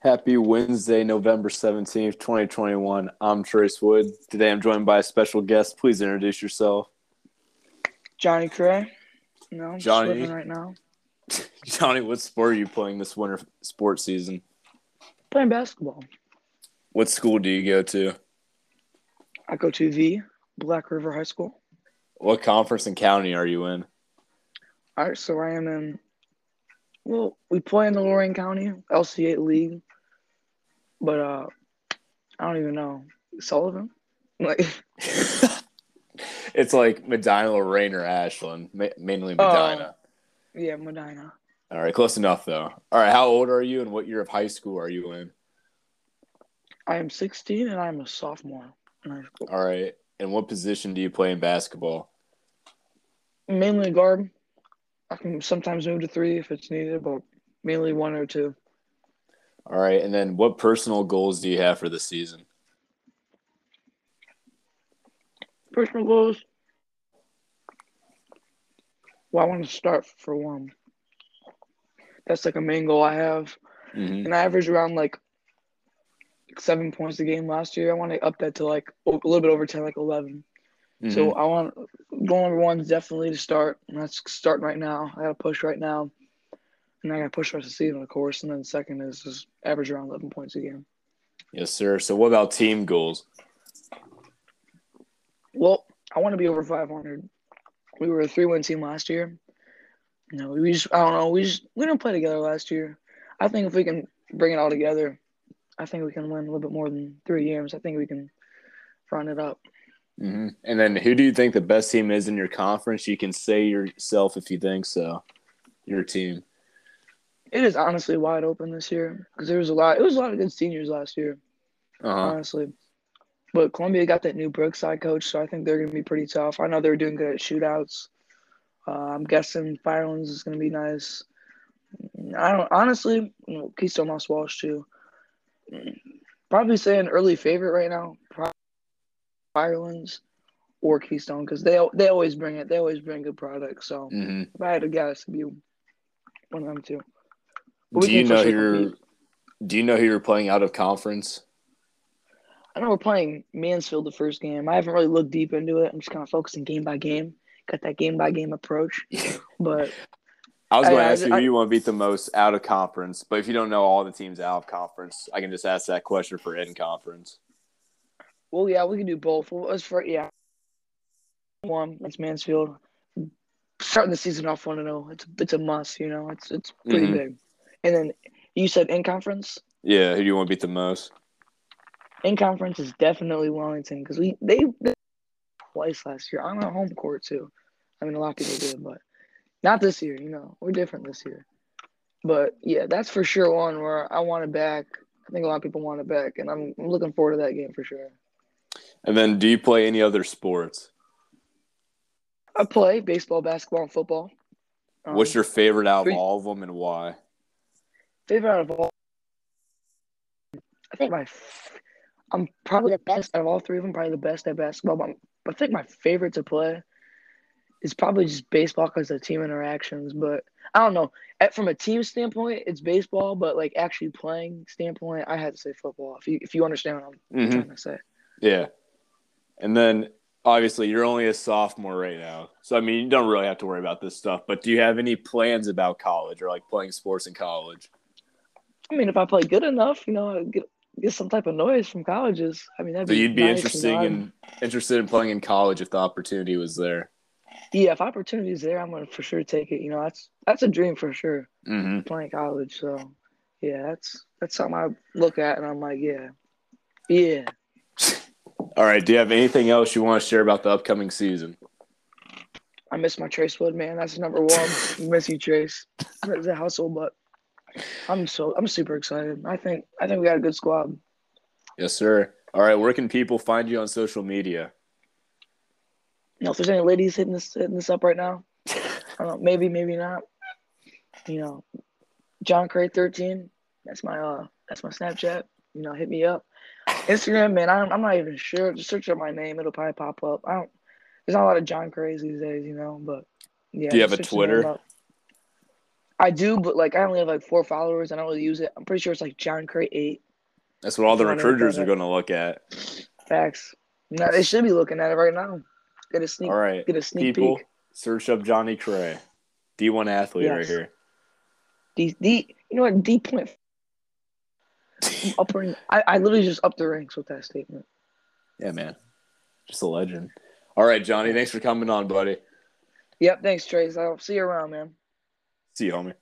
Happy Wednesday, November 17th, 2021. I'm Trace Wood. Today I'm joined by a special guest. Please introduce yourself. Johnny Kray. No, I'm Johnny. swimming right now. Johnny, what sport are you playing this winter sports season? Playing basketball. What school do you go to? I go to the Black River High School. What conference and county are you in? All right, so I am in. Well, we play in the Lorain County LC8 League, but uh, I don't even know Sullivan. Like, it's like Medina, Lorain, or Ashland, ma- mainly Oh. Medina. yeah, Medina. All right, close enough though. All right, how old are you and what year of high school are you in? I am 16 and I'm a sophomore in high school. All right, and what position do you play in basketball? Mainly guard. I can sometimes move to three if it's needed, but mainly one or two. All right, and then what personal goals do you have for the season? Personal goals. Well, I want to start for one. That's like a main goal I have. hmm And I averaged around like seven points a game last year. I want to up that to like a little bit over 10, like 11. Mm-hmm. So I want goal number one is definitely to start. That's starting right now. I got to push right now. And I got to push the rest of the season, of course. And then second is just average around 11 points a game. yes, sir. So what about team goals? Well, I want to be over 500. We were a three win team last year. You know, we just, I don't know, we just, we didn't play together last year. I think if we can bring it all together, I think we can win a little bit more than three games. I think we can front it up. Hmm And then who do you think the best team is in your conference? You can say yourself if you think so. Your team. It is honestly wide open this year because there was a lot. It was a lot of good seniors last year, Uh huh. honestly. But Columbia got that new Brookside coach, so I think they're going to be pretty tough. I know they're doing good at shootouts. Uh, I'm guessing Firelands is going to be nice. I don't honestly. You know, Keystone Moss Walsh too. Probably say an early favorite right now. Firelands or Keystone because they they always bring it. They always bring good products. So hmm if I had to guess, it'd be one of them too. Do you know sure who you're? compete. Do you know who you're playing out of conference? I know we're playing Mansfield the first game. I haven't really looked deep into it. I'm just kind of focusing game by game. Got that game by game approach. But I was going to I- ask you I- who you want to beat the most out of conference, but if you don't know all the teams out of conference, I can just ask that question for in conference. Well, yeah, we can do both. Well, as for yeah, one that's Mansfield. Starting the season off one to zero. It's it's a must. You know, it's it's pretty Mhm. big. And then you said in conference. Yeah, who do you want to beat the most? In conference is definitely Wellington because we they, they twice last year on our home court too. I mean, a lot of people did, but not this year. You know, we're different this year. But yeah, that's for sure one where I want it back. I think a lot of people want it back, and I'm, I'm looking forward to that game for sure. And then, do you play any other sports? I play baseball, basketball, and football. Um, What's your favorite out of all of them, and why? favorite out of all? I think my I'm probably the best out of all three of them. Probably the best at basketball, but, but I think my favorite to play is probably just baseball because of team interactions. But I don't know. At, from a team standpoint, it's baseball, but like actually playing standpoint, I had to say football. If you if you understand what I'm hmm trying to say. Yeah. And then, obviously, you're only a sophomore right now, so I mean, you don't really have to worry about this stuff. But do you have any plans about college or like playing sports in college? I mean, if I play good enough, you know, I get get some type of noise from colleges. I mean, that'd So be you'd be nice, interested you in interested in playing in college if the opportunity was there. Yeah, if opportunity is there, I'm gonna for sure take it. You know, that's that's a dream for sure. Mm-hmm. Playing college, so yeah, that's that's something I look at and I'm like, yeah, yeah. All right. Do you have anything else you want to share about the upcoming season? I miss my Trace Wood, man. That's number one. miss you, Trace. It's a hustle, but I'm so I'm super excited. I think I think we got a good squad. Yes, sir. All right. Where can people find you on social media? You know, if there's any ladies hitting this hitting this up right now, I don't know, maybe, maybe not. You know, John Kray thirteen. That's my uh that's my Snapchat. You know, hit me up. Instagram, man, I don't, I'm not even sure. Just search up my name; it'll probably pop up. I don't. There's not a lot of John Krays these days, you know. But yeah. Do you have a search the name Twitter? I do, but like I only have like four followers. and I don't really use it. I'm pretty sure it's like John Kray eight. That's what all the If you wanna recruiters are going to look at. Facts. No, they should be looking at it right now. Get a sneak. All right, Get a sneak people, peek. search up Johnny Kray, D1 athlete right here. D, D, you know what? D point. Upping. I, I literally just upped the ranks with that statement. Yeah, man, just a legend. All right, Johnny, thanks for coming on, buddy. Yep. Thanks, Trace. I'll see you around, man. See you, homie.